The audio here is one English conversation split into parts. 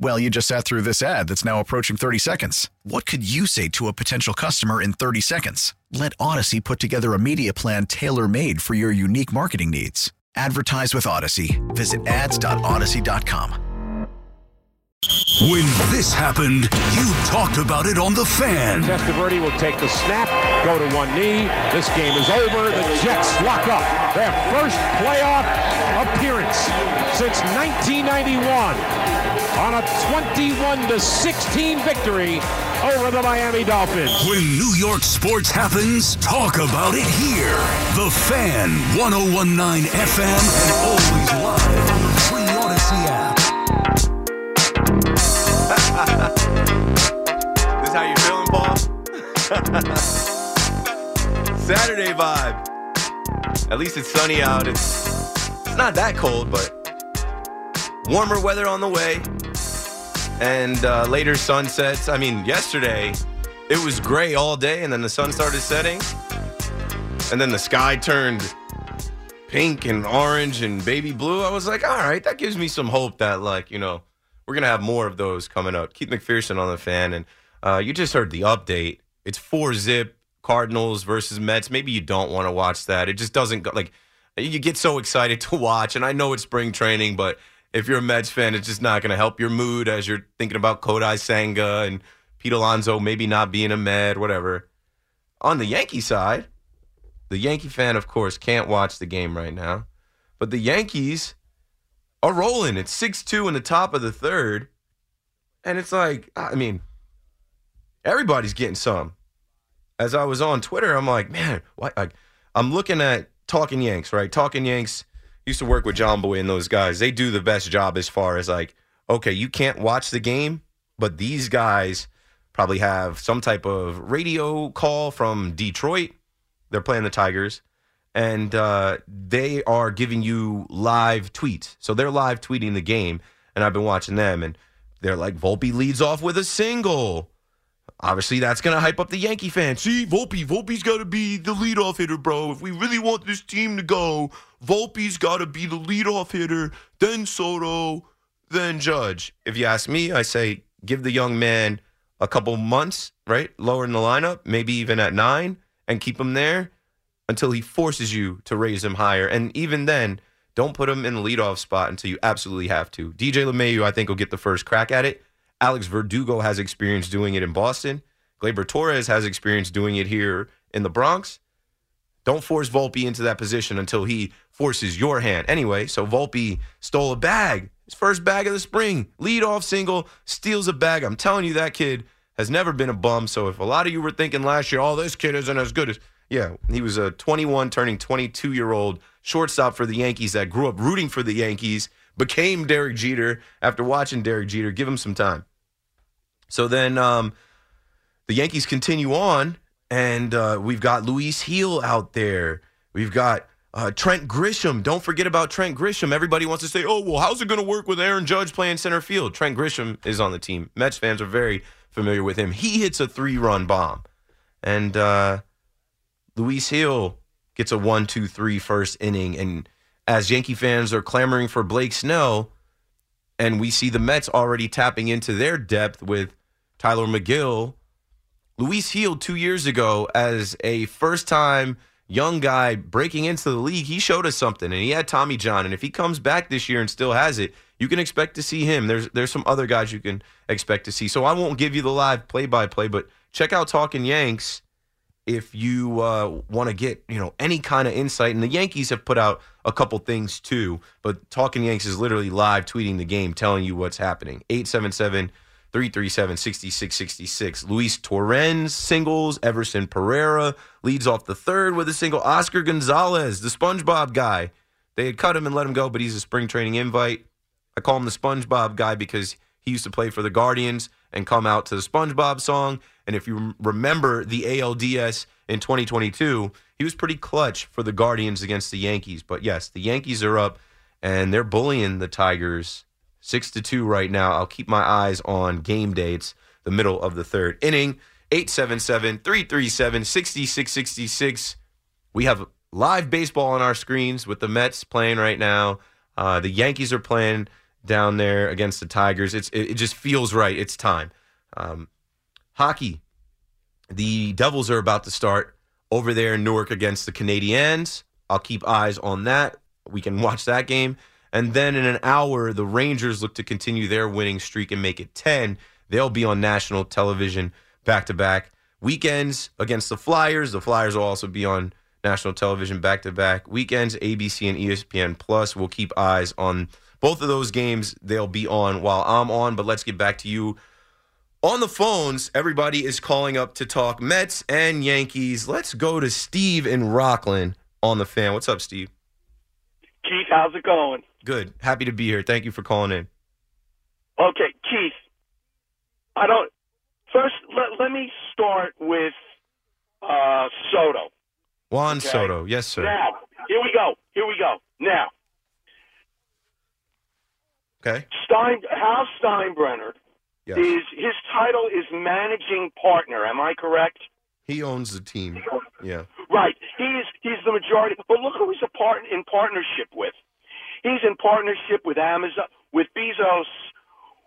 Well, you just sat through this ad that's now approaching 30 seconds. What could you say to a potential customer in 30 seconds? Let Audacy put together a media plan tailor made for your unique marketing needs. Advertise with Audacy. Visit ads.audacy.com. When this happened, you talked about it on The Fan. Testaverde will take the snap, go to one knee. This game is over. The Jets lock up their first playoff appearance since 1991 on a 21 to 16 victory over the Miami Dolphins. When New York sports happens, talk about it here. The Fan, 1019 FM, and always live on the Free Audacy app. this how you feeling, Paul? Saturday vibe. At least it's sunny out. It's it's not that cold, but warmer weather on the way. And uh, later sunsets. I mean, yesterday it was gray all day, and then the sun started setting, and then the sky turned pink and orange and baby blue. I was like, all right, that gives me some hope that like you know we're gonna have more of those coming up. Keith McPherson on the fan, and uh, you just heard the update. It's four zip Cardinals versus Mets. Maybe you don't want to watch that. It just doesn't go like you get so excited to watch. And I know it's spring training, but if you're a Mets fan, it's just not going to help your mood as you're thinking about Kodai Senga and Pete Alonso maybe not being a Med, whatever. On the Yankee side, the Yankee fan, of course, can't watch the game right now, but the Yankees are rolling. It's 6 2 in the top of the third. And it's like, I mean, everybody's getting some. As I was on Twitter, I'm like, man? Like, I'm looking at Talking Yanks, right? Talking Yanks used to work with John Boy and those guys. They do the best job as far as like, okay, you can't watch the game, but these guys probably have some type of radio call from Detroit. They're playing the Tigers and uh, they are giving you live tweets. So they're live tweeting the game, and I've been watching them, and they're like, Volpe leads off with a single. Obviously, that's going to hype up the Yankee fans. See, Volpe, Volpe's got to be the leadoff hitter, bro. If we really want this team to go, Volpe's got to be the leadoff hitter, then Soto, then Judge. If you ask me, I say give the young man a couple months, right? Lower in the lineup, maybe even at nine, and keep him there until he forces you to raise him higher. And even then, don't put him in the leadoff spot until you absolutely have to. DJ LeMahieu, I think, will get the first crack at it. Alex Verdugo has experience doing it in Boston. Gleyber Torres has experience doing it here in the Bronx. Don't force Volpe into that position until he forces your hand. Anyway, so Volpe stole a bag, his first bag of the spring, lead off single, steals a bag. I'm telling you, that kid has never been a bum. So if a lot of you were thinking last year, oh, this kid isn't as good as, yeah, he was a 21 turning 22 year old shortstop for the Yankees that grew up rooting for the Yankees, became Derek Jeter after watching Derek Jeter. Give him some time. So then um, the Yankees continue on, and uh, we've got Luis Gil out there. We've got uh, Trent Grisham. Don't forget about Trent Grisham. Everybody wants to say, oh, well, how's it going to work with Aaron Judge playing center field? Trent Grisham is on the team. Mets fans are very familiar with him. He hits a three run bomb. And uh, Luis Gil gets a one, two, three first inning. And as Yankee fans are clamoring for Blake Snell, and we see the Mets already tapping into their depth with Tylor Megill, Luis Gil two years ago as a first time young guy breaking into the league, he showed us something, and he had Tommy John. And if he comes back this year and still has it, you can expect to see him. There's there's some other guys you can expect to see. So I won't give you the live play by play, but check out Talking Yanks if you uh, want to get you know any kind of insight. And the Yankees have put out a couple things too, but Talking Yanks is literally live tweeting the game, telling you what's happening. 877 337 6666. Luis Torrens singles. Everson Pereira leads off the third with a single. Oscar Gonzalez, the SpongeBob guy. They had cut him and let him go, but he's a spring training invite. I call him the SpongeBob guy because he used to play for the Guardians and come out to the SpongeBob song. And if you remember the ALDS in 2022, he was pretty clutch for the Guardians against the Yankees. But yes, the Yankees are up and they're bullying the Tigers six to two right now. I'll keep my eyes on game dates, the middle of the third inning. 877 337 6666. We have live baseball on our screens with the Mets playing right now. Uh, the Yankees are playing down there against the Tigers. It's it, it just feels right. It's time. Um, hockey. The Devils are about to start over there in Newark against the Canadiens. I'll keep eyes on that. We can watch that game. And then in an hour, the Rangers look to continue their winning streak and make it 10. They'll be on national television back to back. Weekends against the Flyers. The Flyers will also be on national television back to back. Weekends, ABC and ESPN Plus. We'll keep eyes on both of those games. They'll be on while I'm on. But let's get back to you. On the phones, everybody is calling up to talk Mets and Yankees. Let's go to Steve in Rockland on the fan. What's up, Steve? Keith, how's it going? Good. Happy to be here. Thank you for calling in. Okay, Keith. I don't. First, let, let me start with uh, Soto. Juan Okay. Soto. Yes, sir. Now, here we go. Here we go. Now, Okay. Stein, Hal Steinbrenner Yes. is his title is managing partner. Am I correct? He owns the team. Yeah. Right. He's he's the majority. But look who he's a part in partnership with. He's in partnership with Amazon, with Bezos,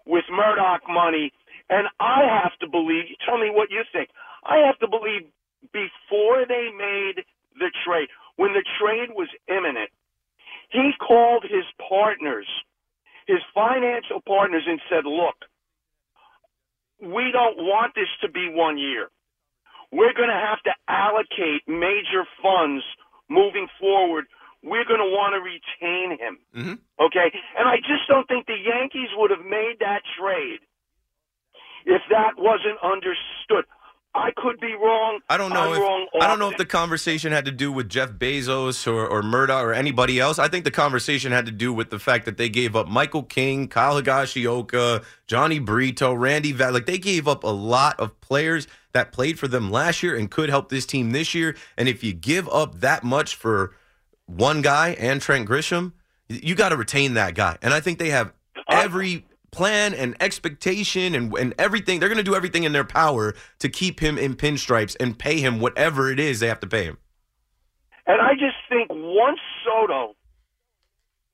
with Murdoch money, and I have to believe. Tell me what you think. I have to believe before they made the trade, when the trade was imminent, he called his partners, his financial partners, and said, "Look, we don't want this to be one year." We're going to have to allocate major funds moving forward. We're going to want to retain him. Mm-hmm. Okay? And I just don't think the Yankees would have made that trade if that wasn't understood. I could be wrong. I don't know I'm if wrong I don't know if the conversation had to do with Jeff Bezos or, or Murdoch or anybody else. I think the conversation had to do with the fact that they gave up Michael King, Kyle Higashioka, Jhony Brito, Randy Val. Like they gave up a lot of players that played for them last year and could help this team this year. And if you give up that much for one guy and Trent Grisham, you got to retain that guy. And I think they have every plan and expectation and, and everything. They're going to do everything in their power to keep him in pinstripes and pay him whatever it is they have to pay him. And I just think once Soto,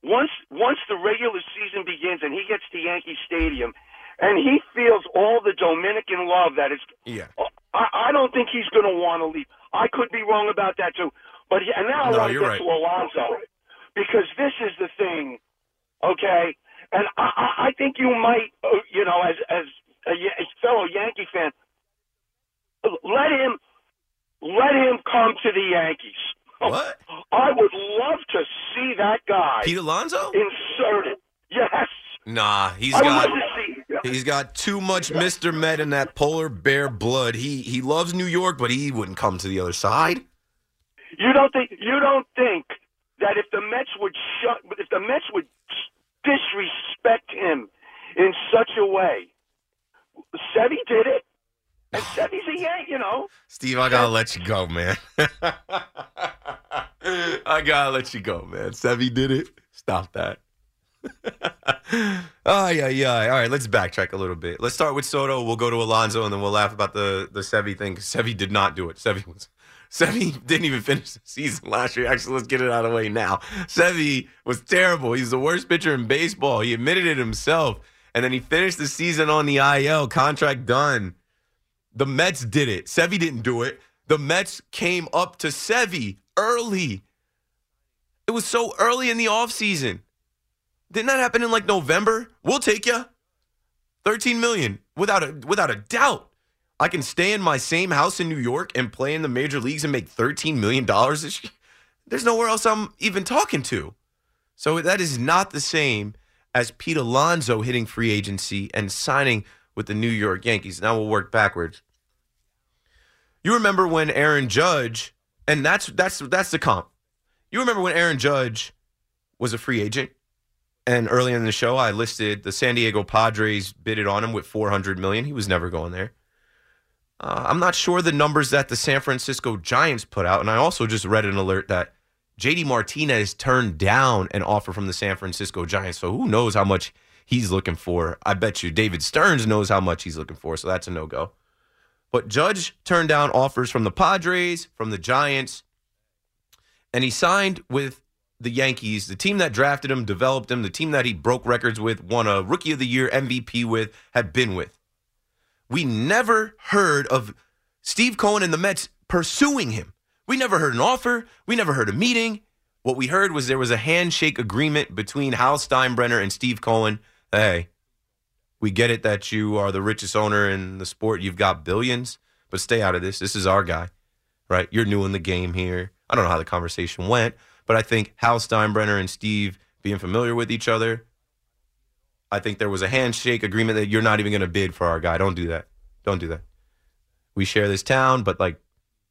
once once the regular season begins and he gets to Yankee Stadium, and he feels all the Dominican love that is Yeah. Uh, I, I don't think he's going to want to leave. I could be wrong about that too. But he, and now I No, want to get right. to Alonso because this is the thing, okay? And I, I, I think you might, uh, you know, as as a, a fellow Yankee fan, let him let him come to the Yankees. What? I would love to see that guy Pete Alonso? inserted. Yes, Nah, he's I got love to see. he's got too much Mr. Met in that polar bear blood. He he loves New York, but he wouldn't come to the other side. You don't think you don't think that if the Mets would shut if the Mets would disrespect him in such a way, Sevy did it, and Sevy's a Yank, you know. Steve, I gotta let you go, man. I gotta let you go, man. Sevy did it. Stop that. oh yeah, yeah. All right, let's backtrack a little bit. Let's start with Soto. We'll go to Alonso, and then we'll laugh about the the Sevy thing. Sevy did not do it. Sevy was Sevy didn't even finish the season last year. Actually, let's get it out of the way now. Sevy was terrible. He's the worst pitcher in baseball. He admitted it himself. And then he finished the season on the IL, contract done. The Mets did it. Sevy didn't do it. The Mets came up to Sevy early. It was so early in the offseason. Didn't that happen in like November? We'll take you. 13 million without a without a doubt. I can stay in my same house in New York and play in the major leagues and make 13 million dollars this year. There's nowhere else I'm even talking to. So that is not the same as Pete Alonso hitting free agency and signing with the New York Yankees. Now we'll work backwards. You remember when Aaron Judge, and that's that's that's the comp. You remember when Aaron Judge was a free agent, and early in the show I listed the San Diego Padres bidded on him with 400 million. He was never going there. Uh, I'm not sure the numbers that the San Francisco Giants put out, and I also just read an alert that JD Martinez turned down an offer from the San Francisco Giants. So who knows how much he's looking for? I bet you David Stearns knows how much he's looking for. So that's a no go. But Judge turned down offers from the Padres, from the Giants, and he signed with the Yankees, the team that drafted him, developed him, the team that he broke records with, won a Rookie of the Year MVP with, had been with. We never heard of Steve Cohen and the Mets pursuing him. We never heard an offer. We never heard a meeting. What we heard was there was a handshake agreement between Hal Steinbrenner and Steve Cohen. Hey, we get it that you are the richest owner in the sport. You've got billions, but stay out of this. This is our guy, right? You're new in the game here. I don't know how the conversation went, but I think Hal Steinbrenner and Steve being familiar with each other, I think there was a handshake agreement that you're not even going to bid for our guy. Don't do that. Don't do that. We share this town, but like,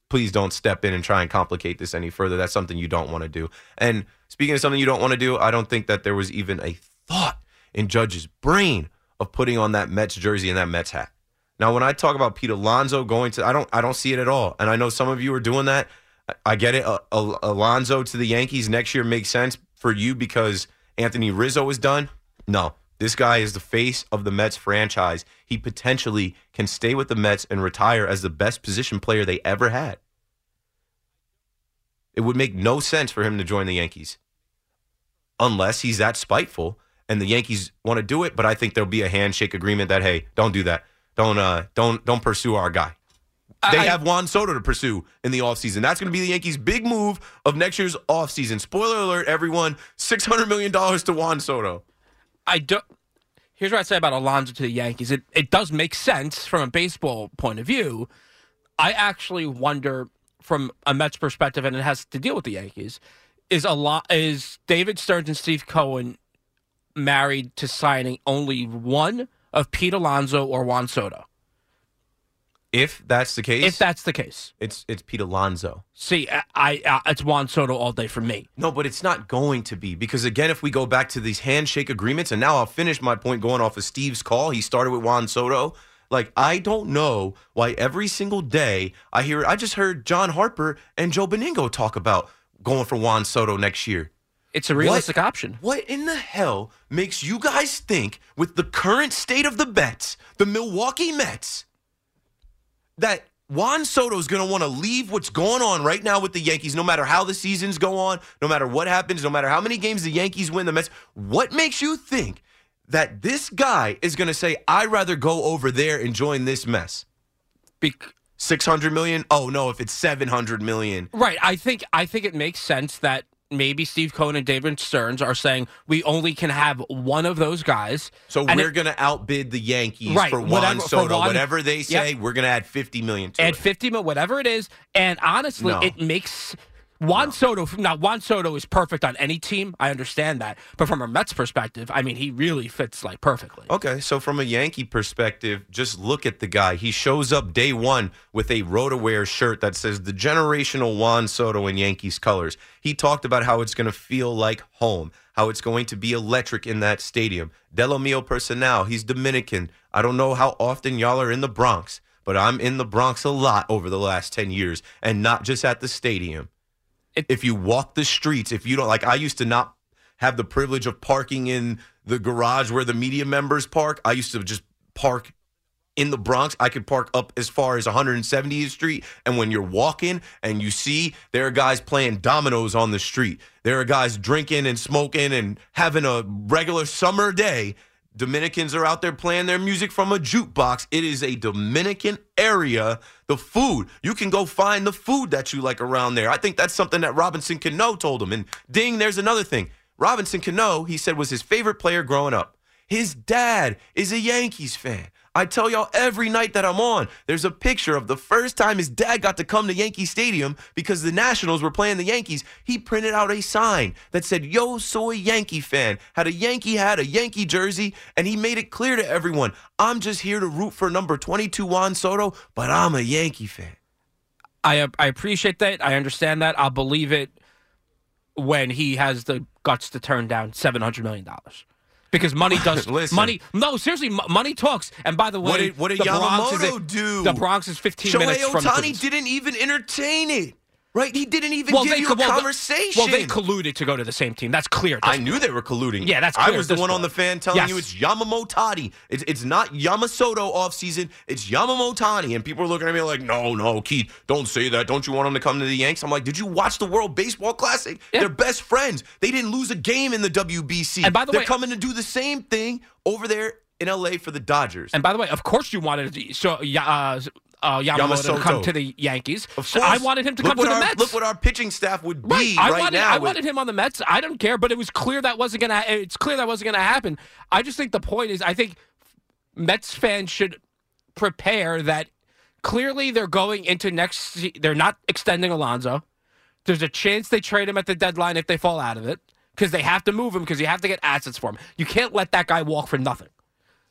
please don't step in and try and complicate this any further. That's something you don't want to do. And speaking of something you don't want to do, I don't think that there was even a thought in Judge's brain of putting on that Mets jersey and that Mets hat. Now, when I talk about Pete Alonso going to, I don't, I don't see it at all. And I know some of you are doing that. I get it. Alonso to the Yankees next year makes sense for you because Anthony Rizzo is done. No, this guy is the face of the Mets franchise. He potentially can stay with the Mets and retire as the best position player they ever had. It would make no sense for him to join the Yankees unless he's that spiteful and the Yankees want to do it, but I think there'll be a handshake agreement that hey, don't do that. Don't uh don't don't pursue our guy. They I, have Juan Soto to pursue in the offseason. That's going to be the Yankees' big move of next year's offseason. Spoiler alert, everyone $600 million to Juan Soto. I don't. Here's what I say about Alonso to the Yankees. It it does make sense from a baseball point of view. I actually wonder from a Mets perspective, and it has to deal with the Yankees. Is a lot is David Stearns and Steve Cohen married to signing only one of Pete Alonso or Juan Soto? If that's the case, if that's the case, it's it's Pete Alonso. See, I, I uh, it's Juan Soto all day for me. No, but it's not going to be because again, if we go back to these handshake agreements, and now I'll finish my point going off of Steve's call. He started with Juan Soto. Like I don't know why every single day I hear. I just heard John Harper and Joe Benigno talk about going for Juan Soto next year. It's a realistic what, option. What in the hell makes you guys think, with the current state of the Mets, the Milwaukee Mets? That Juan Soto is going to want to leave what's going on right now with the Yankees, no matter how the seasons go on, no matter what happens, no matter how many games the Yankees win, the Mets. What makes you think that this guy is going to say, I'd rather go over there and join this mess? Be- 600 million? Oh no, if it's 700 million. Right. I think I think it makes sense that maybe Steve Cohen and David Stearns are saying we only can have one of those guys. So we're going to outbid the Yankees right, for Juan whatever, Soto. For Juan, whatever they say, yep. we're going to add 50 million to it. add it. 50 million, whatever it is. And honestly, no. it makes Juan. Soto, now Juan Soto is perfect on any team. I understand that, but from a Mets perspective, I mean, he really fits like perfectly. Okay, so from a Yankee perspective, just look at the guy. He shows up day one with a RotoWear shirt that says the generational Juan Soto in Yankees colors. He talked about how it's going to feel like home, how it's going to be electric in that stadium. Delo mio personal. He's Dominican. I don't know how often y'all are in the Bronx, but I'm in the Bronx a lot over the last ten years, and not just at the stadium it, if you walk the streets, if you don't like, I used to not have the privilege of parking in the garage where the media members park. I used to just park in the Bronx, I could park up as far as 170th Street. And when you're walking and you see there are guys playing dominoes on the street, there are guys drinking and smoking and having a regular summer day. Dominicans are out there playing their music from a jukebox. It is a Dominican area. The food, you can go find the food that you like around there. I think that's something that Robinson Cano told him. And ding, there's another thing. Robinson Cano, he said, was his favorite player growing up. His dad is a Yankees fan. I tell y'all every night that I'm on, there's a picture of the first time his dad got to come to Yankee Stadium because the Nationals were playing the Yankees. He printed out a sign that said, Yo, soy Yankee fan. Had a Yankee hat, a Yankee jersey, and he made it clear to everyone I'm just here to root for number 22 Juan Soto, but I'm a Yankee fan. I I appreciate that. I understand that. I'll believe it when he has the guts to turn down seven hundred million dollars. Because money does Listen. money. No, seriously, money talks. And by the way, What did, what did the Bronx is Yamamoto a- do? The Bronx is fifteen Shohei minutes from Ohtani Queens. didn't even entertain it. Right? He didn't even give you a well, conversation. Well, they colluded to go to the same team. That's clear. I knew they were colluding. Yeah, that's clear. I was the one on the fan telling Yes. you it's Yamamotani. It's it's not Yamasoto off season. It's Yamamotani, and people are looking at me like, no, no, Keith, don't say that. Don't you want him to come to the Yanks? I'm like, did you watch the World Baseball Classic? They're best friends. They didn't lose a game in the WBC. And by the they're way- coming to do the same thing over there in LA for the Dodgers. And by the way, of course, you wanted to, so uh, uh, Yamamoto to come to the Yankees. Of So course. I wanted him to Look come to the our, Mets. Look what our pitching staff would be Right. right, I wanted, now. I with- wanted him on the Mets. I don't care, but it was clear that wasn't gonna. It's clear that wasn't gonna happen. I just think the point is, I think Mets fans should prepare that clearly they're going into next. They're not extending Alonso. There's a chance they trade him at the deadline if they fall out of it because they have to move him because you have to get assets for him. You can't let that guy walk for nothing.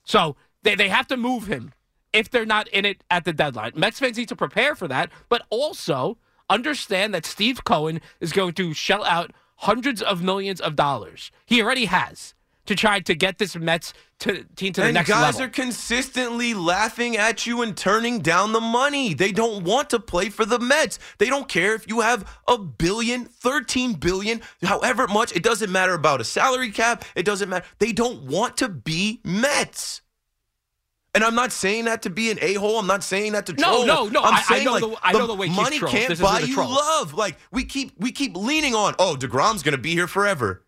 So they, they have to move him if they're not in it at the deadline. Mets fans need to prepare for that, but also understand that Steve Cohen is going to shell out hundreds of millions of dollars. He already has to try to get this Mets to, team to the and next guys level. Guys are consistently laughing at you and turning down the money. They don't want to play for the Mets. They don't care if you have a billion, 13 billion, however much. It doesn't matter about a salary cap. It doesn't matter. They don't want to be Mets. And I'm not saying that to be an a-hole. I'm not saying that to troll. no, no, no. I'm I- I saying know like the- I know the way money trolls. can't This buy you troll. love. Like we keep we keep leaning on. Oh, Degrom's going to be here forever.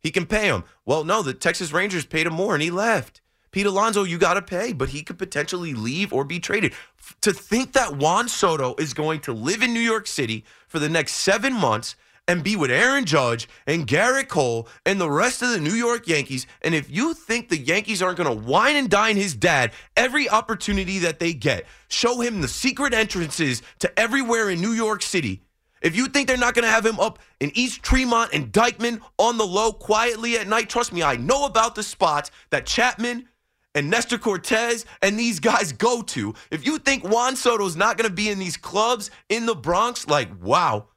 He can pay him. Well, no, the Texas Rangers paid him more and he left. Pete Alonso, you got to pay, but he could potentially leave or be traded. F- to think that Juan Soto is going to live in New York City for the next seven months and be with Aaron Judge and Gerrit Cole and the rest of the New York Yankees, and if you think the Yankees aren't going to wine and dine his dad every opportunity that they get, show him the secret entrances to everywhere in New York City, if you think they're not going to have him up in East Tremont and Dyckman on the low quietly at night, trust me, I know about the spots that Chapman and Nestor Cortes and these guys go to. If you think Juan Soto's not going to be in these clubs in the Bronx, like, wow.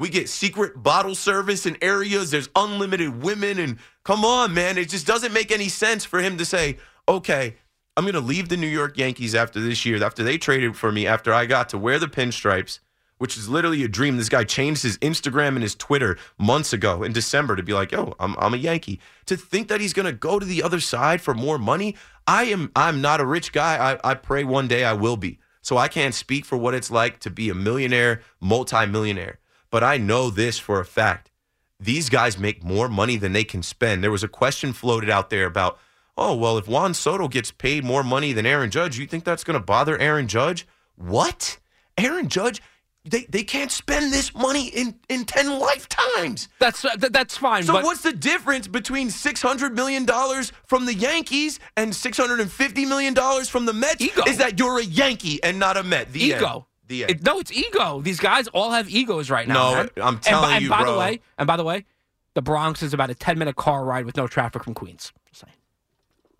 We get secret bottle service in areas. There's unlimited women. And come on, man. It just doesn't make any sense for him to say, okay, I'm going to leave the New York Yankees after this year, after they traded for me, after I got to wear the pinstripes, which is literally a dream. This guy changed his Instagram and his Twitter months ago in December to be like, yo, I'm, I'm a Yankee. To think that he's going to go to the other side for more money, I am I'm not a rich guy. I, I pray one day I will be. So I can't speak for what it's like to be a millionaire, multimillionaire. But I know this for a fact. These guys make more money than they can spend. There was a question floated out there about, oh, well, if Juan Soto gets paid more money than Aaron Judge, you think that's going to bother Aaron Judge? What? Aaron Judge, they, they can't spend this money in, in 10 lifetimes. That's uh, th- that's fine. So but what's the difference between $600 million from the Yankees and $650 million from the Mets? Ego. Is that you're a Yankee and not a Met. The end. The end. It- no, it's ego. These guys all have egos right now. No, man. I'm And telling by- and you, by bro. the way, and by the way, the Bronx is about a ten minute car ride with no traffic from Queens.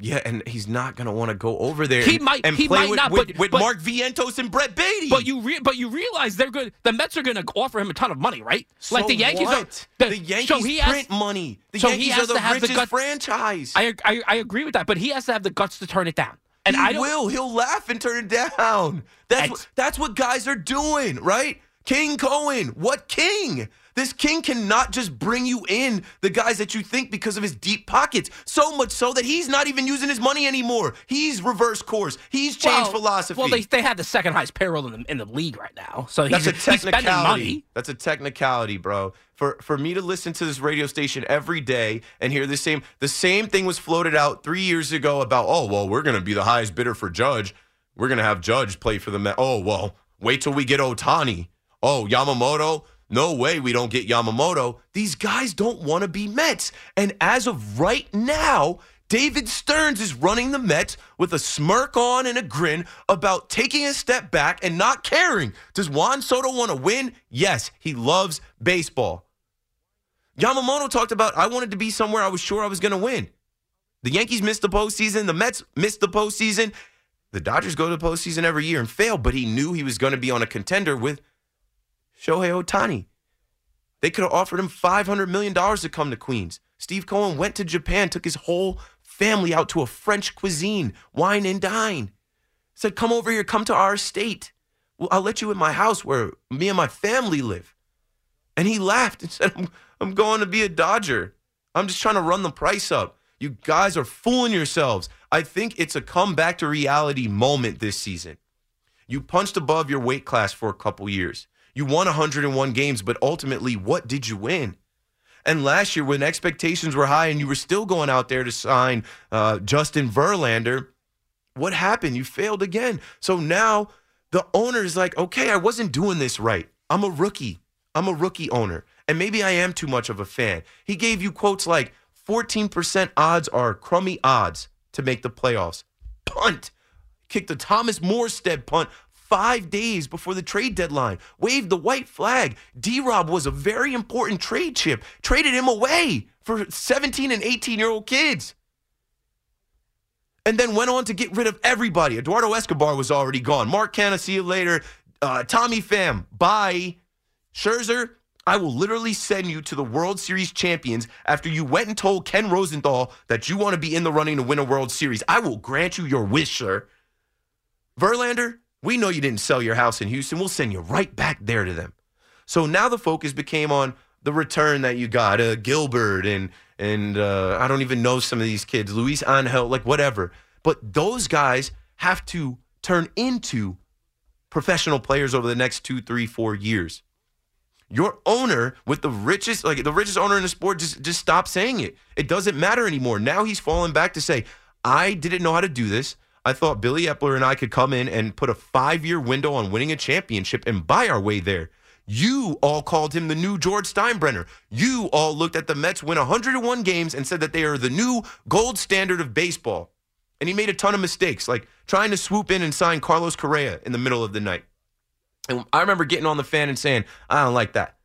Yeah, and he's not going to want to go over there He and, might- and he play might with, not, with, but- with but- Mark Vientos and Brett Baty. But you, re- but you realize they're good. The Mets are going to offer him a ton of money, right? So like the Yankees what? are. The Yankees so he has- print money. The so he Yankees has are the to have the richest guts- franchise. I, I I agree with that, but he has to have the guts to turn it down. And he I will. He'll laugh and turn it down. That's what, that's what guys are doing, right? King Cohen, what king? This king cannot just bring you in the guys that you think because of his deep pockets. So much so that he's not even using his money anymore. He's reversed course. He's changed well, philosophy. Well, they, they have the second highest payroll in the, in the league right now. So he's, That's a technicality. money. That's a technicality, bro. For for me to listen to this radio station every day and hear the same the same thing was floated out three years ago about oh well we're gonna be the highest bidder for Judge. We're gonna have Judge play for the Met. Oh well, wait till we get Ohtani. Oh Yamamoto. No way we don't get Yamamoto. These guys don't want to be Mets. And as of right now, David Stearns is running the Mets with a smirk on and a grin about taking a step back and not caring. Does Juan Soto want to win? Yes, he loves baseball. Yamamoto talked about, I wanted to be somewhere I was sure I was going to win. The Yankees missed the postseason. The Mets missed the postseason. The Dodgers go to the postseason every year and fail, but he knew he was going to be on a contender with Shohei Ohtani. They could have offered him $500 million to come to Queens. Steve Cohen went to Japan, took his whole family out to a French cuisine, wine and dine. Said, Come over here, come to our estate. Well, I'll let you in my house where me and my family live. And he laughed and said, I'm, I'm going to be a Dodger. I'm just trying to run the price up. You guys are fooling yourselves. I think it's a comeback to reality moment this season. You punched above your weight class for a couple years. You won 101 games, but ultimately, what did you win? And last year, when expectations were high and you were still going out there to sign uh, Justin Verlander, what happened? You failed again. So now the owner is like, okay, I wasn't doing this right. I'm a rookie. I'm a rookie owner. And maybe I am too much of a fan. He gave you quotes like 14% odds are crummy odds to make the playoffs. Punt. Kicked the Thomas Morstead punt five days before the trade deadline. Waved the white flag. D Rob was a very important trade chip. Traded him away for 17 and 18 year old kids. And then went on to get rid of everybody. Eduardo Escobar was already gone. Mark Canha, see you later. Uh, Tommy Pham, bye. Scherzer, I will literally send you to the World Series champions after you went and told Ken Rosenthal that you want to be in the running to win a World Series. I will grant you your wish, sir. Verlander, we know you didn't sell your house in Houston. We'll send you right back there to them. So now the focus became on the return that you got, uh, Gilbert and and uh, I don't even know some of these kids, Luis Angel, like whatever. But those guys have to turn into professional players over the next two, three, four years. Your owner with the richest, like the richest owner in the sport, just just stop saying it. It doesn't matter anymore. Now he's falling back to say, I didn't know how to do this. I thought Billy Eppler and I could come in and put a five year window on winning a championship and buy our way there. You all called him the new George Steinbrenner. You all looked at the Mets win 101 games and said that they are the new gold standard of baseball. And he made a ton of mistakes, like trying to swoop in and sign Carlos Correa in the middle of the night. And I remember getting on the fan and saying, I don't like that.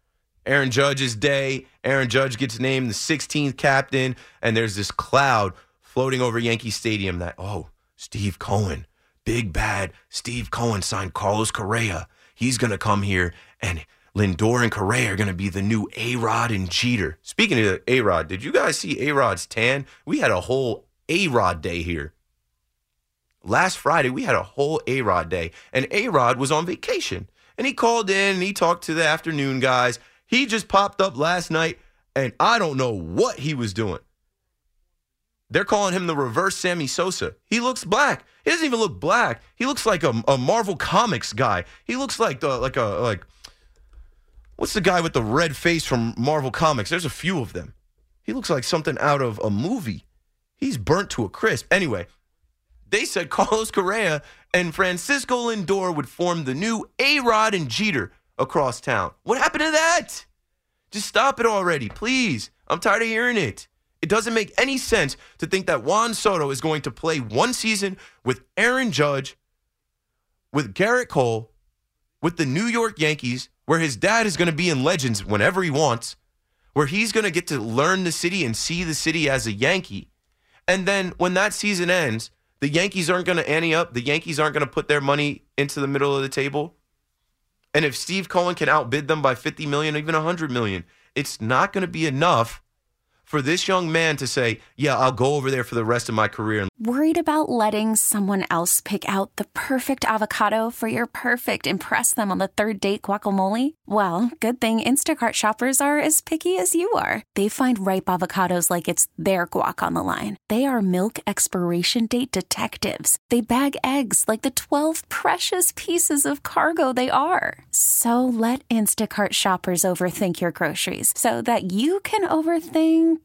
Aaron Judge's day. Aaron Judge gets named the 16th captain, and there's this cloud floating over Yankee Stadium that, oh, Steve Cohen, big bad Steve Cohen signed Carlos Correa. He's going to come here, and Lindor and Correa are going to be the new A Rod and Jeter. Speaking of A Rod, did you guys see A Rod's tan? We had a whole A Rod day here. Last Friday, we had a whole A Rod day, and A Rod was on vacation. And he called in and he talked to the afternoon guys. He just popped up last night, and I don't know what he was doing. They're calling him the reverse Sammy Sosa. He looks black. He doesn't even look black. He looks like a, a Marvel Comics guy. He looks like the like a like what's the guy with the red face from Marvel Comics? There's a few of them. He looks like something out of a movie. He's burnt to a crisp. Anyway, they said Carlos Correa and Francisco Lindor would form the new A Rod and Jeter across town. What happened to that? Just stop it already, please. I'm tired of hearing it. It doesn't make any sense to think that Juan Soto is going to play one season with Aaron Judge, with Gerrit Cole, with the New York Yankees, where his dad is going to be in Legends whenever he wants, where he's going to get to learn the city and see the city as a Yankee. And then when that season ends, the Yankees aren't going to ante up. The Yankees aren't going to put their money into the middle of the table. And if Steve Cohen can outbid them by 50 million, even 100 million, it's not going to be enough for this young man to say, "Yeah, I'll go over there for the rest of my career." Worried about letting someone else pick out the perfect avocado for your perfect impress them on the third date guacamole? Well, good thing Instacart shoppers are as picky as you are. They find ripe avocados like it's their guac on the line. They are milk expiration date detectives. They bag eggs like the 12 precious pieces of cargo they are. So let Instacart shoppers overthink your groceries so that you can overthink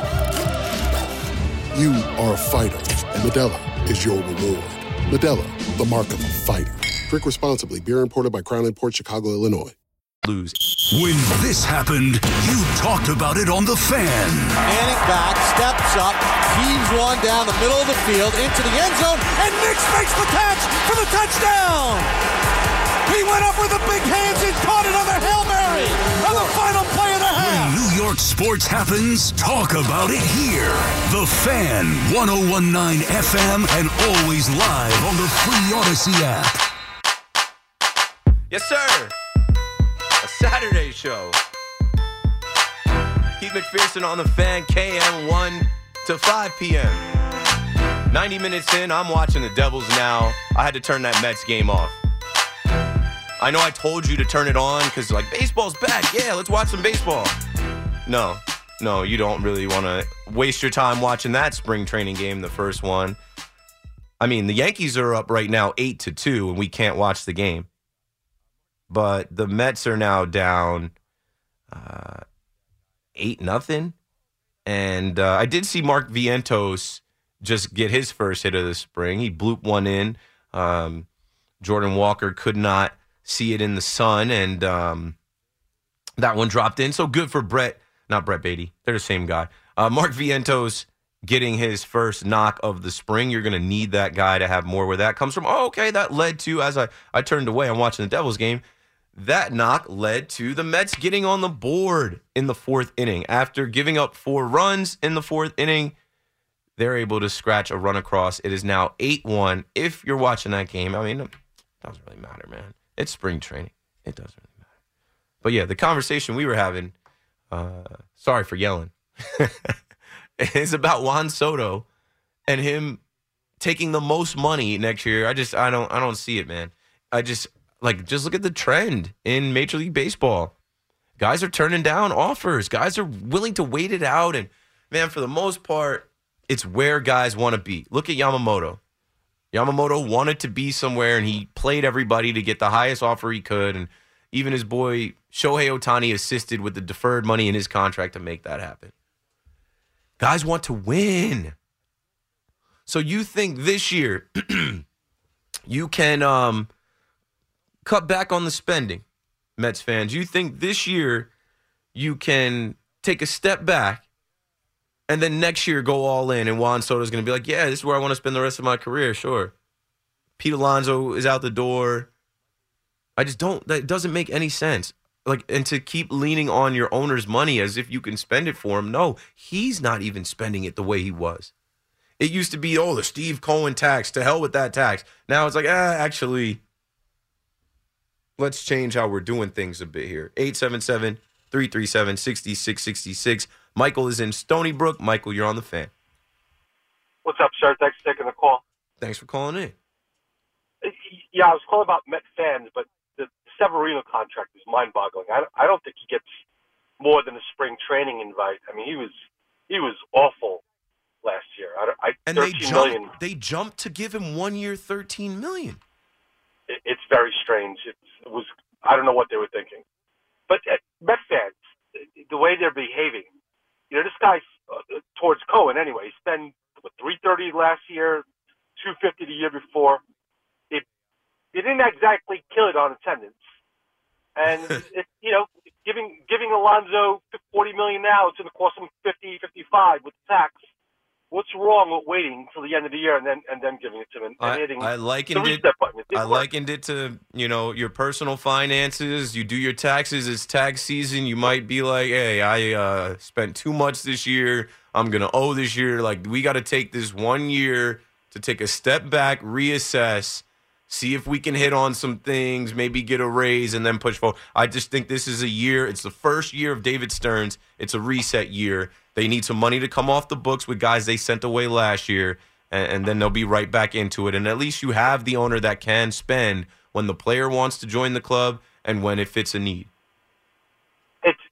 You are a fighter, and Modelo is your reward. Modelo, the mark of a fighter. Drink responsibly. Beer imported by Crown Port Chicago, Illinois. Lose. When this happened, you talked about it on The Fan. Manning back, steps up, heaves one down the middle of the field into the end zone, and Nix makes the catch for the touchdown! He went up with the big hands and caught another Hail Mary on the final play of the half! York sports happens, talk about it here. The Fan, 1019 FM, and always live on the free Audacy app. Yes, sir. A Saturday show. Keith McPherson on the fan, KM 1 to 5 p.m. 90 minutes in, I'm watching the Devils now. I had to turn that Mets game off. I know I told you to turn it on because, like, baseball's back. Yeah, let's watch some baseball. No, no, you don't really want to waste your time watching that spring training game, the first one. I mean, the Yankees are up right now 8 to 2, and we can't watch the game but the Mets are now down uh, eight nothing. And uh, I did see Mark Vientos just get his first hit of the spring. He blooped one in. Um, Jordan Walker could not see it in the sun, and um, that one dropped in. So good for Brett, not Brett Baty. They're the same guy. Uh, Mark Vientos getting his first knock of the spring. You're going to need that guy to have more where that comes from. Oh, okay, that led to as I I turned away. I'm watching the Devils game. That knock led to the Mets getting on the board in the fourth inning. After giving up four runs in the fourth inning, they're able to scratch a run across. It is now 8 1. If you're watching that game, I mean, it doesn't really matter, man. It's spring training. It doesn't really matter. But yeah, the conversation we were having, uh, sorry for yelling, it's about Juan Soto and him taking the most money next year. I just, I don't, I don't see it, man. I just, like, just look at the trend in Major League Baseball. Guys are turning down offers. Guys are willing to wait it out. And, man, for the most part, it's where guys want to be. Look at Yamamoto. Yamamoto wanted to be somewhere, and he played everybody to get the highest offer he could. And even his boy Shohei Ohtani assisted with the deferred money in his contract to make that happen. Guys want to win. So you think this year you can um, – cut back on the spending, Mets fans. You think this year you can take a step back and then next year go all in and Juan Soto's going to be like, yeah, this is where I want to spend the rest of my career, sure. Pete Alonso is out the door. I just don't, that doesn't make any sense. Like, and to keep leaning on your owner's money as if you can spend it for him. No, he's not even spending it the way he was. It used to be, oh, the Steve Cohen tax, to hell with that tax. Now it's like, ah, actually, let's change how we're doing things a bit here. 877 337 6666. Michael is in Stony Brook. Michael, you're on the fan. What's up, sir? Thanks for taking the call. Thanks for calling in. Yeah, I was calling about Met fans, but Severino contract is mind boggling. I, I don't think he gets more than a spring training invite. I mean, he was he was awful last year. I, don't- I And they jumped. million, They jumped to give him one year, thirteen million. it, it's very strange. It's, it was I don't know what they were thinking, but uh, Met fans, the way they're behaving, you know, this guy's uh, towards Cohen anyway. He spent what, 330 last year, 250 the year before. It didn't exactly kill it on attendance, and it, you know, giving giving Alonso 40 million now, it's going to cost him 50, 55 with tax. What's wrong with waiting till the end of the year and then and then giving it to him I, I likened it. It I work. likened it to you know your personal finances. You do your taxes. It's tax season. You might be like, "Hey, I uh, spent too much this year. I'm gonna owe this year. Like we got to take this one year to take a step back, reassess, see if we can hit on some things, maybe get a raise, and then push forward." I just think this is a year. It's the first year of David Stearns. It's a reset year. They need some money to come off the books with guys they sent away last year and, and then they'll be right back into it. And at least you have the owner that can spend when the player wants to join the club and when it fits a need.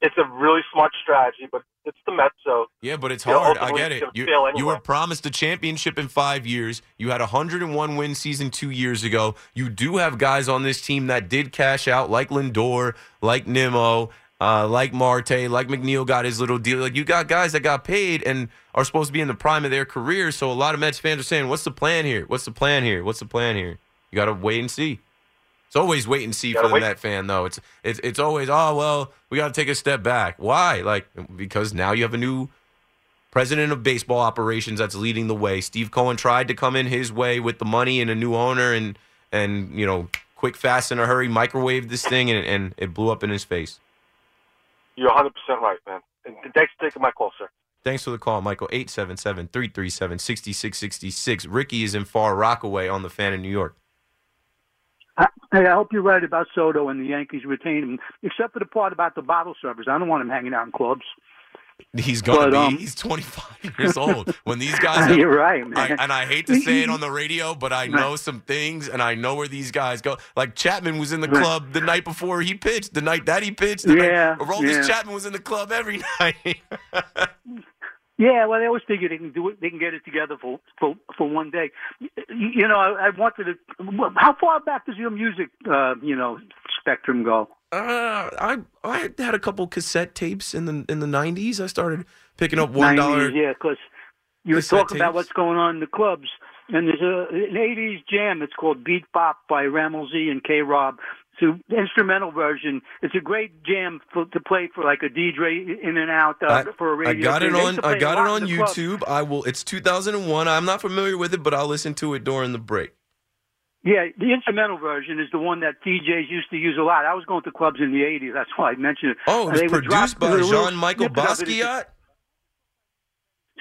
It's a really smart strategy, but it's the Mets, so Yeah, but it's hard. I get it. You, fail you were promised a championship in five years. You had a 101 win season two years ago. You do have guys on this team that did cash out, like Lindor, like Nimmo, uh, like Marte, like McNeil got his little deal. Like you got guys that got paid and are supposed to be in the prime of their career. So a lot of Mets fans are saying, "What's the plan here? What's the plan here? What's the plan here?" You got to wait and see. It's always wait and see for the wait. Met fan, though. It's it's it's always oh well, we got to take a step back. Why? Like because now you have a new president of baseball operations that's leading the way. Steve Cohen tried to come in his way with the money and a new owner, and and you know quick, fast, in a hurry, microwave this thing, and, and it blew up in his face. you're 100 percent right, man. And thanks for taking my call, sir. Thanks for the call, Michael. 877 337 6666. Ricky is in Far Rockaway on the fan in New York. Hey, I hope you're right about Soto and the Yankees retain him, except for the part about the bottle servers. I don't want him hanging out in clubs. He's gonna be. um, he's 25 years old. When these guys, have- You're right, man. I, and I hate to say it on the radio, but I know some things, and I know where these guys go. Like Chapman was in the club the night before he pitched, the night that he pitched. Yeah, night, Aroldis yeah. Chapman was in the club every night. Yeah, well, they always figure they can do it. They can get it together for for for one day. You, know, I, I wanted to. How far back does your music, uh, you know, spectrum go? Uh, I I had a couple cassette tapes in the in the 90s. I started picking up one dollar. yeah, because you were talking about what's going on in the clubs, and there's a an '80s jam. It's called Beat Bop by Rammellzee and K. Rob. An instrumental version. It's a great jam for, to play for like a DJ in and out uh, I, for a radio. I got it thing. On I got it on the club. YouTube. I will. It's 2001. I'm not familiar with it, but I'll listen to it during the break. Yeah, the instrumental version is the one that DJs used to use a lot. I was going to clubs in the '80s. That's why I mentioned it. Oh, it was produced by the Jean Michael snippet of it into- Basquiat.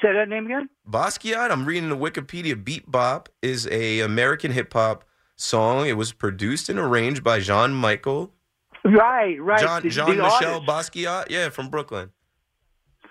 Say that name again. Basquiat. I'm reading the Wikipedia. Beat Bop is a American hip hop song. It was produced and arranged by Jean Michael Right, right. John Jean the Michel artist. Basquiat. Yeah, from Brooklyn.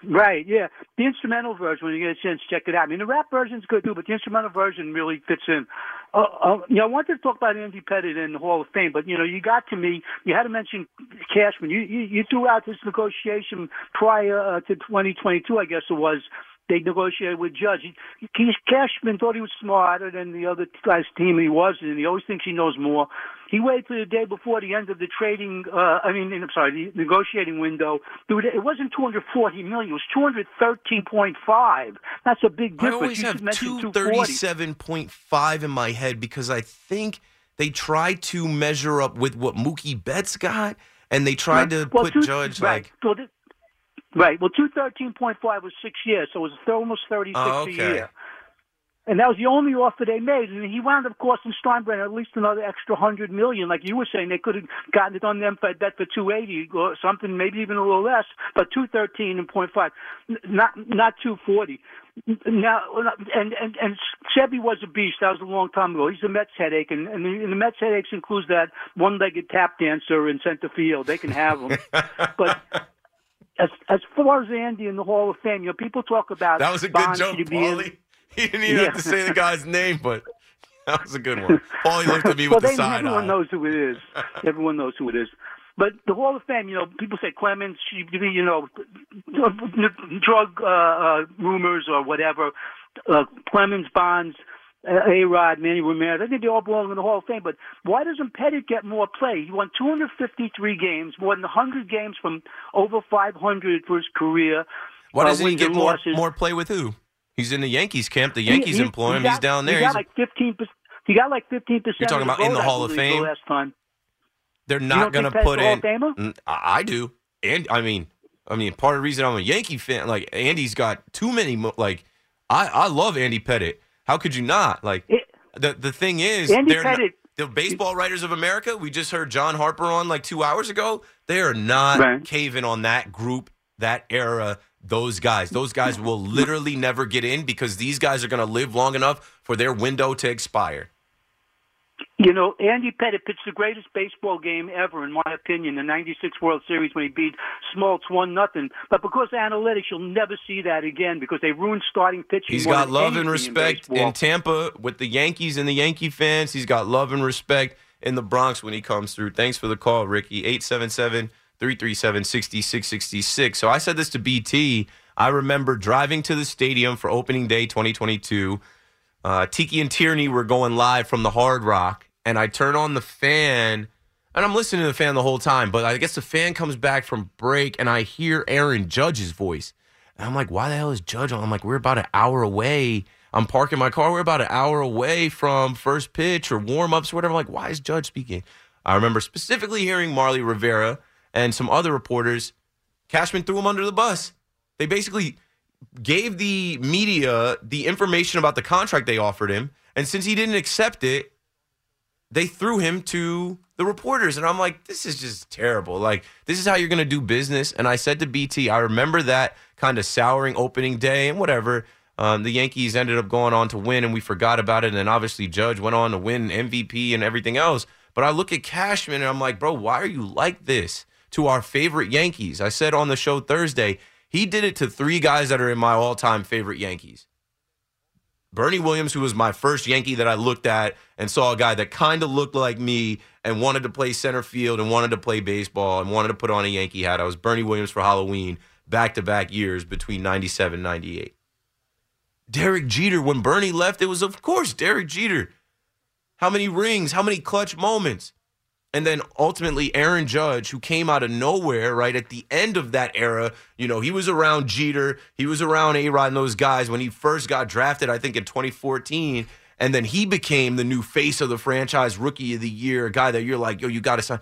Right, yeah. The instrumental version, when you get a chance, check it out. I mean, the rap version's good too, but the instrumental version really fits in. Uh, uh, you know, I wanted to talk about Andy Pettitte in the Hall of Fame, but you know, you got to me. You had to mention Cashman. You you, you threw out this negotiation prior uh, to 2022, I guess it was. They negotiated with Judge. He, Cashman thought he was smarter than the other guy's team, he wasn't. And he always thinks he knows more. He waited till the day before the end of the trading. Uh, I mean, I'm sorry, the negotiating window. It wasn't 240 million. It was 213.5. That's a big I always have should mention 240. 237.5 in my head because I think they tried to measure up with what Mookie Betts got, and they tried to Well, put two- Judge right. like. So thi- right. Well, 213.5 was six years, so it was almost 36 Oh, a year. And that was the only offer they made. And he wound up costing Steinbrenner at least another extra hundred million. Like you were saying, they could have gotten it on them for that for two eighty or something, maybe even a little less. But two thirteen and point five, not not two forty. Now and and and Chevy was a beast. That was a long time ago. He's a Mets headache, and and the, and the Mets headaches includes that one-legged tap dancer in center field. They can have him, but. As as far as Andy in the Hall of Fame, you know, people talk about That was a good joke, should be in- Paulie. He didn't even Yeah. have to say the guy's name, but that was a good one. Paulie looked at me well, with the they, side everyone eye. knows who it is. everyone knows who it is. But the Hall of Fame, you know, people say Clemens, you know, drug uh, uh, rumors or whatever. Uh, Clemens, Bonds, uh, A Rod, Manny Ramirez. I think they all belong in the Hall of Fame. But why doesn't Pettitte get more play? He won 253 games, more than 100 games from over 500 for his career. Why uh, doesn't he get more losses. more play with who? He's in the Yankees camp. The Yankees he- employ he him. got- He's down there. He got He's, like 15. He got like 15 percent. You're talking about in the Hall of Fame? last time. they're not going to put in. Pettitte's a Hall of Famer? I I do, and I mean, I mean, part of the reason I'm a Yankee fan, like Andy's got too many. Like, I I love Andy Pettitte. How could you not? Like, the the thing is, they're not- the Baseball Writers of America. We just heard John Harper on like two hours ago. They are not caving on that group, that era. Those guys, those guys will literally never get in because these guys are going to live long enough for their window to expire. You know, Andy Pettitte pitched the greatest baseball game ever, in my opinion, the '96 World Series when he beat Smoltz one nothing. But because of analytics, you'll never see that again because they ruined starting pitching. He's got love and anything in respect in. Tampa with the Yankees and the Yankee fans. He's got love and respect in the Bronx when he comes through. Thanks for the call, Ricky. 877 337 6666. So I said this to BT. I remember driving to the stadium for opening day 2022. Uh, Tiki and Tierney were going live from the Hard Rock, and I turn on the fan, and I'm listening to the fan the whole time. But I guess the fan comes back from break, and I hear Aaron Judge's voice. And I'm like, why the hell is Judge on? I'm like, we're about an hour away. I'm parking my car. We're about an hour away from first pitch or warm ups or whatever. I'm like, why is Judge speaking? I remember specifically hearing Marly Rivera and some other reporters. Cashman threw him under the bus. They basically gave the media the information about the contract they offered him. And since he didn't accept it, they threw him to the reporters. And I'm like, this is just terrible. Like, this is how you're going to do business. And I said to BT, I remember that kind of souring opening day and whatever. Um, the Yankees ended up going on to win, and we forgot about it. And then obviously, Judge went on to win MVP and everything else. But I look at Cashman and I'm like, bro, why are you like this to our favorite Yankees? I said on the show Thursday, he did it to three guys that are in my all time favorite Yankees. Bernie Williams, who was my first Yankee that I looked at and saw a guy that kind of looked like me and wanted to play center field and wanted to play baseball and wanted to put on a Yankee hat. I was Bernie Williams for Halloween back to back years between 97 and 98. Derek Jeter, when Bernie left, it was, of course, Derek Jeter. How many rings? How many clutch moments? And then ultimately, Aaron Judge, who came out of nowhere, right at the end of that era, you know, he was around Jeter, he was around A Rod and those guys when he first got drafted, I think in 2014. And then he became the new face of the franchise, rookie of the year, a guy that you're like, yo, you got to sign.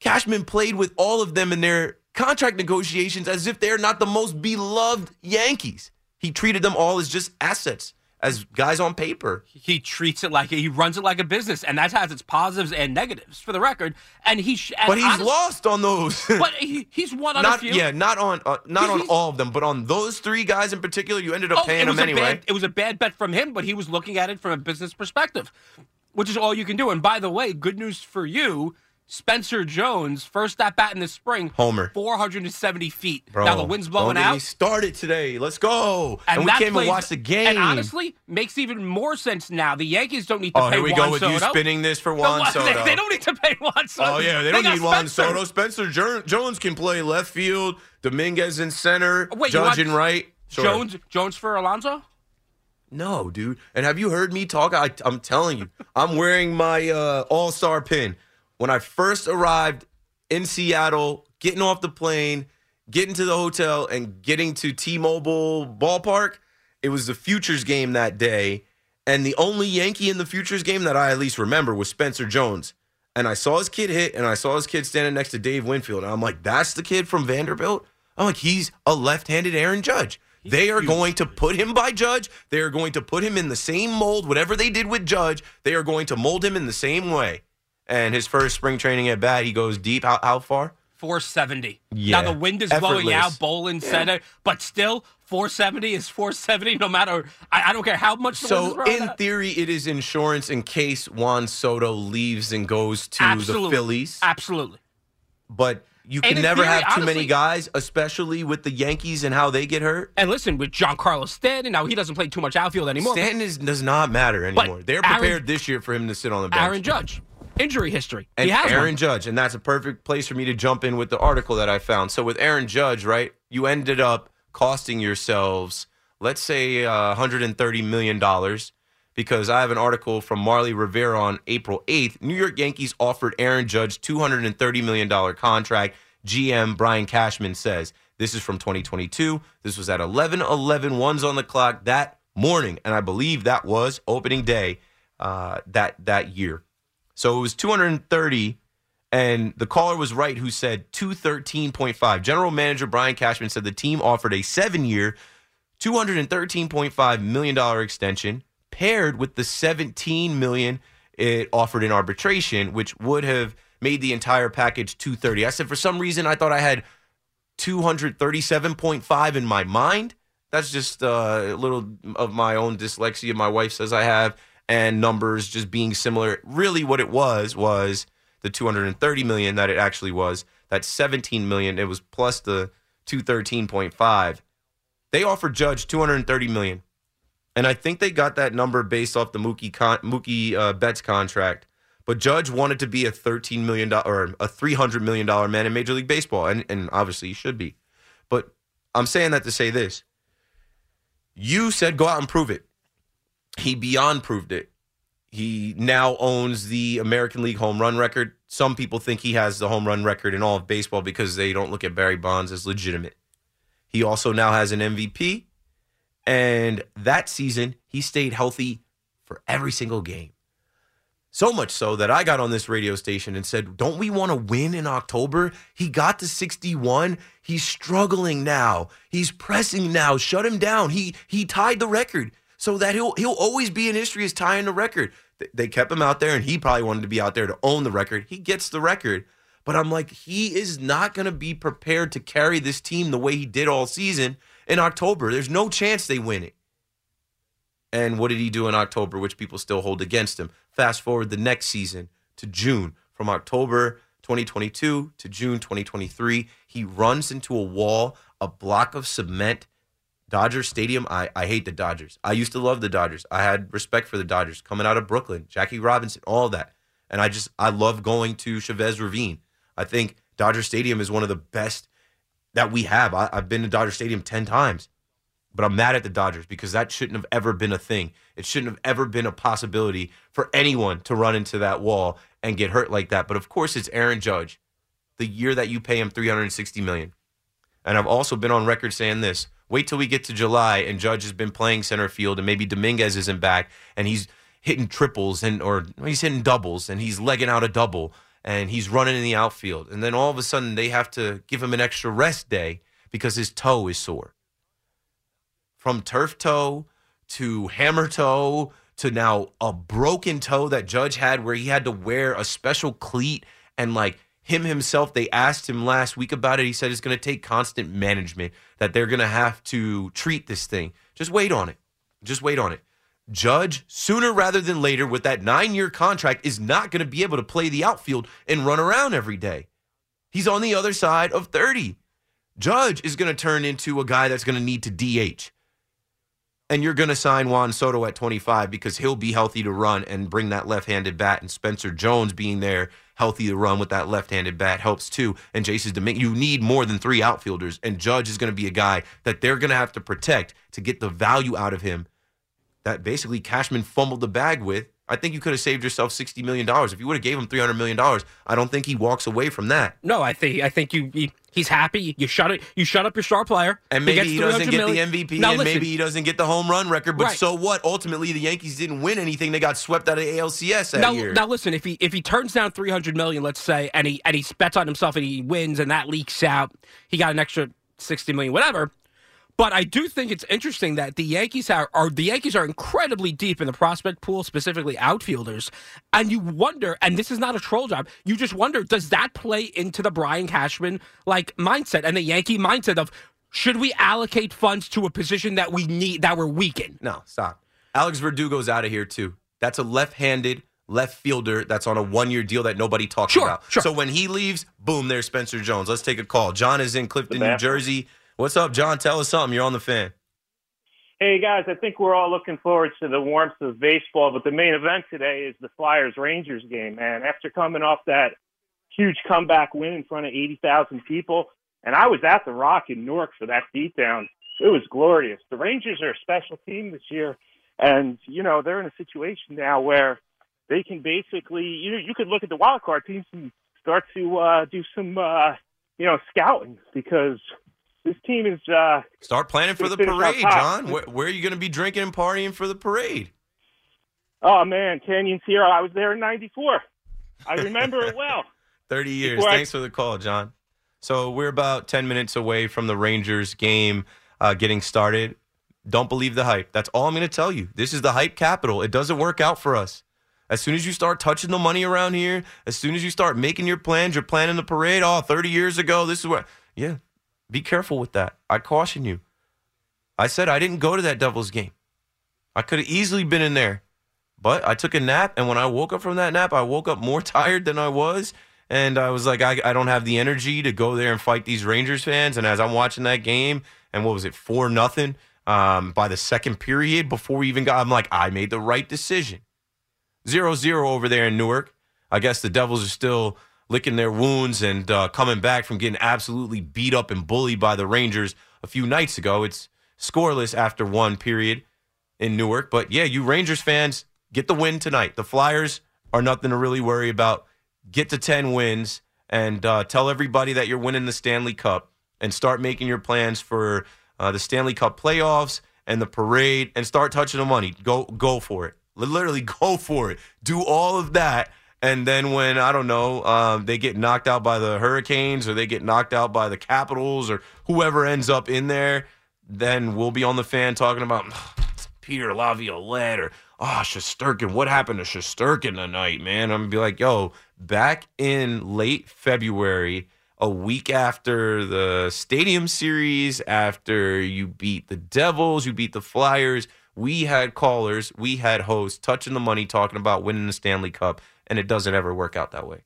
Cashman played with all of them in their contract negotiations as if they're not the most beloved Yankees. He treated them all as just assets, as guys on paper. He treats it like he runs it like a business, and that has its positives and negatives for the record. And he, sh- and But he's honest- lost on those. but he, he's one on not a few. yeah, not on uh, not on all of them, but on those three guys in particular, you ended up Oh, paying them anyway. Bad, it was a bad bet from him, but he was looking at it from a business perspective, which is all you can do. And by the way, good news for you. Spencer Jones, first at bat in the spring, Homer. 470 feet. Bro, now the wind's blowing out. started today. Let's go. And, we came plays- and watched the game. And honestly, makes even more sense now. The Yankees don't need to oh, pay here we Juan go with Soto. you spinning this for Juan they- Soto. They, don't need to pay Juan Soto. Oh yeah, they don't got need Juan Spencer. Soto. Spencer Jo- Jones can play left field. Dominguez in center. Wait, Judge in right. Sure. Jones, Jones for Alonso. No, dude. And have you heard me talk? I, I'm telling you, I'm wearing my uh, All Star pin. When I first arrived in Seattle, getting off the plane, getting to the hotel, and getting to T-Mobile Ballpark, it was the Futures game that day, and the only Yankee in the Futures game that I at least remember was Spencer Jones. And I saw his kid hit, and I saw his kid standing next to Dave Winfield, and I'm like, that's the kid from Vanderbilt. I'm like, he's a left-handed Aaron Judge. They are going to put him by Judge. They are going to put him in the same mold. Whatever they did with Judge, they are going to mold him in the same way. And his first spring training at bat, he goes deep. How, how far? 470. Yeah, Now the wind is blowing effortless. out, Bolin center, but still 470 is 470 no matter I, I don't care how much the wind is So in out. theory, it is insurance in case Juan Soto leaves and goes to Absolutely. the Phillies. Absolutely. But you can never theory, have too many guys, especially with the Yankees and how they get hurt. And listen, with Giancarlo Stanton, now he doesn't play too much outfield anymore. Stanton is, does not matter anymore. They're Aaron- prepared this year for him to sit on the bench. Aaron Judge. Injury history. And he has Aaron one. Judge, and that's a perfect place for me to jump in with the article that I found. So with Aaron Judge, right, you ended up costing yourselves, let's say, uh, 130 million dollars, because I have an article from Marly Rivera on April 8th. New York Yankees offered Aaron Judge 230 million dollar contract. GM Brian Cashman says this is from 2022. This was at 11 11 ones on the clock that morning, and I believe that was opening day uh, that that year. So it was 230, and the caller was right who said 213.5. General Manager Brian Cashman said the team offered a seven-year, 213.5 million dollar extension paired with the 17 million it offered in arbitration, which would have made the entire package 230. I said for some reason I thought I had 237.5 in my mind. That's just uh, a little of my own dyslexia. My wife says I have, and numbers just being similar. Really, what it was was the 230 million that it actually was. That 17 million. It was plus the 213.5. They offered Judge 230 million, and I think they got that number based off the Mookie con- Mookie uh, Betts contract. But Judge wanted to be a 13 million dollar or a 300 million dollar man in Major League Baseball, and and obviously he should be. But I'm saying that to say this. You said go out and prove it. He beyond proved it. He now owns the American League home run record. Some people think he has the home run record in all of baseball because they don't look at Barry Bonds as legitimate. He also now has an MVP. And that season, he stayed healthy for every single game. So much so that I got on this radio station and said, Don't we want to win in October? He got to 61. He's struggling now. He's pressing now. Shut him down. He he tied the record so that he'll he'll always be in history as tying the record. They kept him out there and he probably wanted to be out there to own the record. He gets the record. But I'm like, he is not going to be prepared to carry this team the way he did all season in October. There's no chance they win it. And what did he do in October, which people still hold against him? Fast forward the next season to June. From October 2022 to June 2023, he runs into a wall, a block of cement. Dodger Stadium, I, I hate the Dodgers. I used to love the Dodgers. I had respect for the Dodgers coming out of Brooklyn, Jackie Robinson, all that. And I just, I love going to Chavez Ravine. I think Dodger Stadium is one of the best that we have. I, I've been to Dodger Stadium 10 times. But I'm mad at the Dodgers because that shouldn't have ever been a thing. It shouldn't have ever been a possibility for anyone to run into that wall and get hurt like that. But of course, it's Aaron Judge, the year that you pay him 360 million. And I've also been on record saying this: wait till we get to July and Judge has been playing center field, and maybe Dominguez isn't back, and he's hitting triples and or he's hitting doubles, and he's legging out a double, and he's running in the outfield, and then all of a sudden they have to give him an extra rest day because his toe is sore. From turf toe to hammer toe to now a broken toe that Judge had where he had to wear a special cleat and like him himself they asked him last week about it. He said it's going to take constant management that they're going to have to treat this thing. Just wait on it. Just wait on it. Judge sooner rather than later with that 9-year contract is not going to be able to play the outfield and run around every day. He's on the other side of 30 Judge is going to turn into a guy that's going to need to DH and you're going to sign Juan Soto at 25 because he'll be healthy to run and bring that left-handed bat. And Spencer Jones being there, healthy to run with that left-handed bat helps too. And Jasson Dominguez, you need more than three outfielders. And Judge is going to be a guy that they're going to have to protect to get the value out of him. That basically Cashman fumbled the bag with. I think you could have saved yourself sixty million dollars if you would have gave him three hundred million dollars. I don't think he walks away from that. No, I think I think you, you he's happy. You shut it. You shut up your star player, And maybe gets he doesn't get million. the MVP, Now, and listen, maybe he doesn't get the home run record. But Right. so what? Ultimately, the Yankees didn't win anything. They got swept out of the ALCS that now, year. now listen, if he if he turns down three hundred million, let's say, and he and he bets on himself and he wins and that leaks out, he got an extra sixty million, whatever. But I do think it's interesting that the Yankees are, are the Yankees are incredibly deep in the prospect pool, specifically outfielders, and you wonder. And this is not a troll job. You just wonder, does that play into the Brian Cashman like mindset and the Yankee mindset of should we allocate funds to a position that we need that we're weak in? No, stop. Alex Verdugo's out of here too. That's a left-handed left fielder that's on a one-year deal that nobody talks Sure, about. sure. So when he leaves, boom, there's Spencer Jones. Let's take a call. John is in Clifton, New Sebastian. Jersey. What's up, John? Tell us something. You're on the fan. Hey guys, I think we're all looking forward to the warmth of baseball, but the main event today is the Flyers Rangers game, man. After coming off that huge comeback win in front of 80,000 people, and I was at the Rock in Newark for that beatdown. It was glorious. The Rangers are a special team this year, and you know they're in a situation now where they can basically you know you could look at the wild card teams and start to uh, do some uh, you know scouting because this team is uh, Start planning for the parade. John. Where, where are you going to be drinking and partying for the parade? oh man Canyon Sierra. I was there in '94. I remember it well. 30 years. Before I- Thanks for the call, John. So we're about 10 minutes away from the Rangers game uh, getting started. Don't believe the hype. That's all I'm going to tell you. This is the hype capital. It doesn't work out for us. As soon as you start touching the money around here, as soon as you start making your plans, you're planning the parade. Oh, 30 years ago, this is what. Yeah, be careful with that. I caution you. I said I didn't go to that Devils game. I could have easily been in there, but I took a nap. And when I woke up from that nap, I woke up more tired than I was. And I was like, I, I don't have the energy to go there and fight these Rangers fans. And as I'm watching that game, and what was it, four nothing um, by the second period before we even got, I'm like, I made the right decision. Zero zero over there in Newark. I guess the Devils are still licking their wounds and uh, coming back from getting absolutely beat up and bullied by the Rangers a few nights ago. It's scoreless after one period in Newark. But yeah, you Rangers fans, get the win tonight. The Flyers are nothing to really worry about. Get to 10 wins and uh, tell everybody that you're winning the Stanley Cup and start making your plans for uh, the Stanley Cup playoffs and the parade and start touching the money. Go go for it. Literally go for it. Do all of that. And then when, I don't know, um, they get knocked out by the Hurricanes or they get knocked out by the Capitals or whoever ends up in there, then we'll be on the fan talking about Peter Laviolette or oh Shesterkin. What happened to Shesterkin tonight, man? I'm gonna be like, yo, back in late February, a week after the Stadium Series, after you beat the Devils, you beat the Flyers. We had callers, we had hosts touching the money, talking about winning the Stanley Cup, and it doesn't ever work out that way.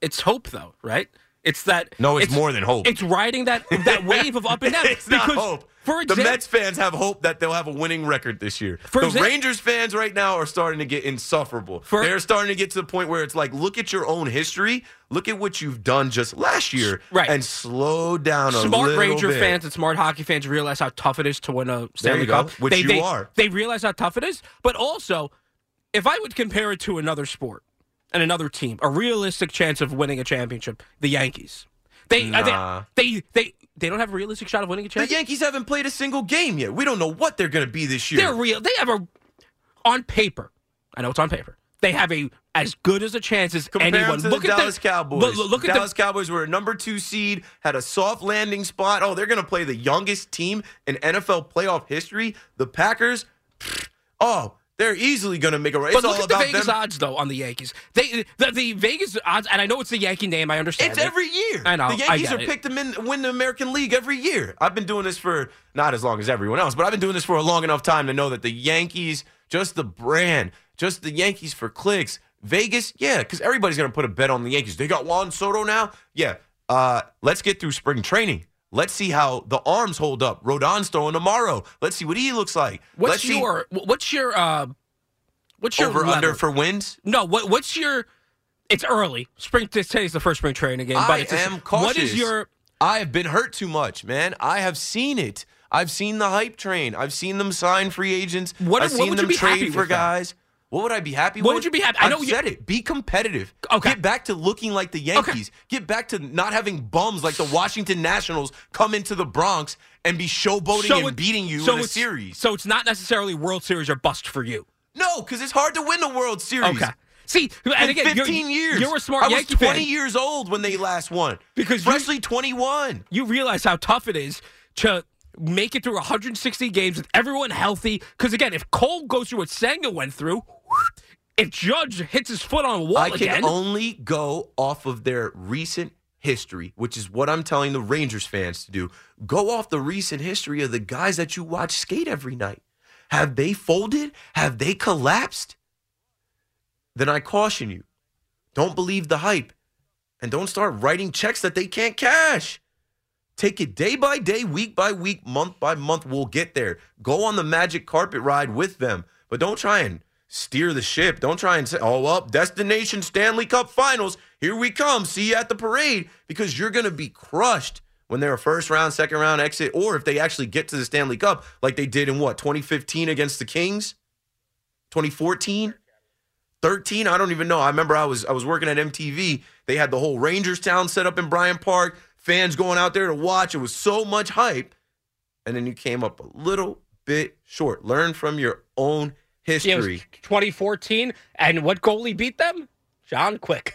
It's hope, though, right? It's that. No, it's, more than hope. It's riding that that wave of up and down. it's not hope. For the Mets fans have hope that they'll have a winning record this year. The Rangers fans right now are starting to get insufferable. For- They're starting to get to the point where it's like, look at your own history, look at what you've done just last year, Right. and slow down a smart Ranger bit. fans and smart hockey fans realize how tough it is to win a Stanley you go, Cup. which they, you they, are. They realize how tough it is, but also, if I would compare it to another sport and another team, a realistic chance of winning a championship, the Yankees. They, Nah. they, they, they, they don't have a realistic shot of winning a chance. The. Yankees haven't played a single game yet. We don't know what they're going to be this year. They're real. They have a on paper. I know it's on paper. They have a as good as a chance as Compare anyone. look the at Dallas the, Cowboys. Look, look at Dallas the, Cowboys were a number two seed, had a soft landing spot. Oh, they're going to play the youngest team in NFL playoff history. The Packers, oh, they're easily going to make a run. But It's look all at the Vegas them. odds though on the Yankees. They the, the Vegas odds, and I know it's the Yankee name. I understand. It's it. every year. I know. The Yankees are it. picked to win the American League every year. I've been doing this for not as long as everyone else, but I've been doing this for a long enough time to know that the Yankees, just the brand, just the Yankees for clicks. Vegas, yeah, because everybody's going to put a bet on the Yankees. They got Juan Soto now. Yeah. Uh, let's get through spring training. Let's see how the arms hold up. Rodon's throwing tomorrow. Let's see what he looks like. What's Let's see your what's your uh what's your over under for wins. No, what what's your it's early. Spring today's the first spring training game, but I am cautious. What is your I have been hurt too much, man. I have seen it. I've seen the hype train. I've seen them sign free agents. What- I've what seen you them trade for that? guys. What would I be happy What with? would you be happy- I I've know you- said it. Be competitive. Okay. Get back to looking like the Yankees. Get back to not having bums like the Washington Nationals come into the Bronx and be showboating and beating you in a it's- series. So it's not necessarily World Series or bust for you. No, because it's hard to win the World Series. Okay. See, and In again, you're- 15 years. You're a smart I was 20 fan. years old when they last won. Because you- freshly 21. you realize how tough it is to make it through 160 games with everyone healthy. Because again, if Cole goes through what Senga went through, if Judge hits his foot on a wall I can again, only go off of their recent history, which is what I'm telling the Rangers fans to do. Go off the recent history of the guys that you watch skate every night. Have they folded? Have they collapsed? Then I caution you. Don't believe the hype and don't start writing checks that they can't cash. Take it day by day, week by week, month by month. We'll get there. Go on the magic carpet ride with them, but don't try and steer the ship. Don't try and say, oh, up, destination Stanley Cup finals. Here we come. See you at the parade because you're going to be crushed when they're a first round, second round exit, or if they actually get to the Stanley Cup like they did in what, 2015 against the Kings? 2014? 13 i don't even know i remember i was i was working at mtv they had the whole rangers town set up in bryant park fans going out there to watch it was so much hype and then you came up a little bit short learn from your own history Yeah, it was 2014, and what goalie beat them? John Quick.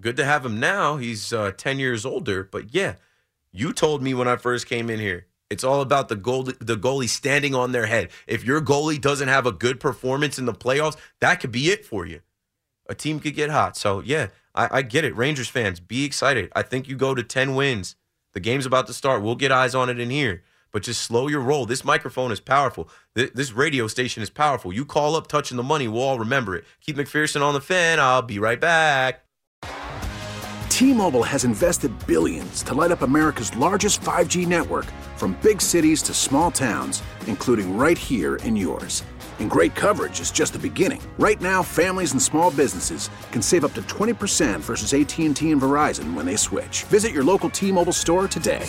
good to have him now he's uh, 10 years older but yeah you told me when i first came in here it's all about the goalie, the goalie standing on their head. If your goalie doesn't have a good performance in the playoffs, that could be it for you. A team could get hot. So yeah, I, I get it. Rangers fans, be excited. I think you go to 10 wins. The game's about to start. We'll get eyes on it in here. But just slow your roll. This microphone is powerful. This, radio station is powerful. You call up touching the money, we'll all remember it. Keith McPherson on the fan. I'll be right back. T-Mobile has invested billions to light up America's largest 5G network from big cities to small towns, including right here in yours. And great coverage is just the beginning. Right now, families and small businesses can save up to 20% versus AT&T and Verizon when they switch. Visit your local T-Mobile store today.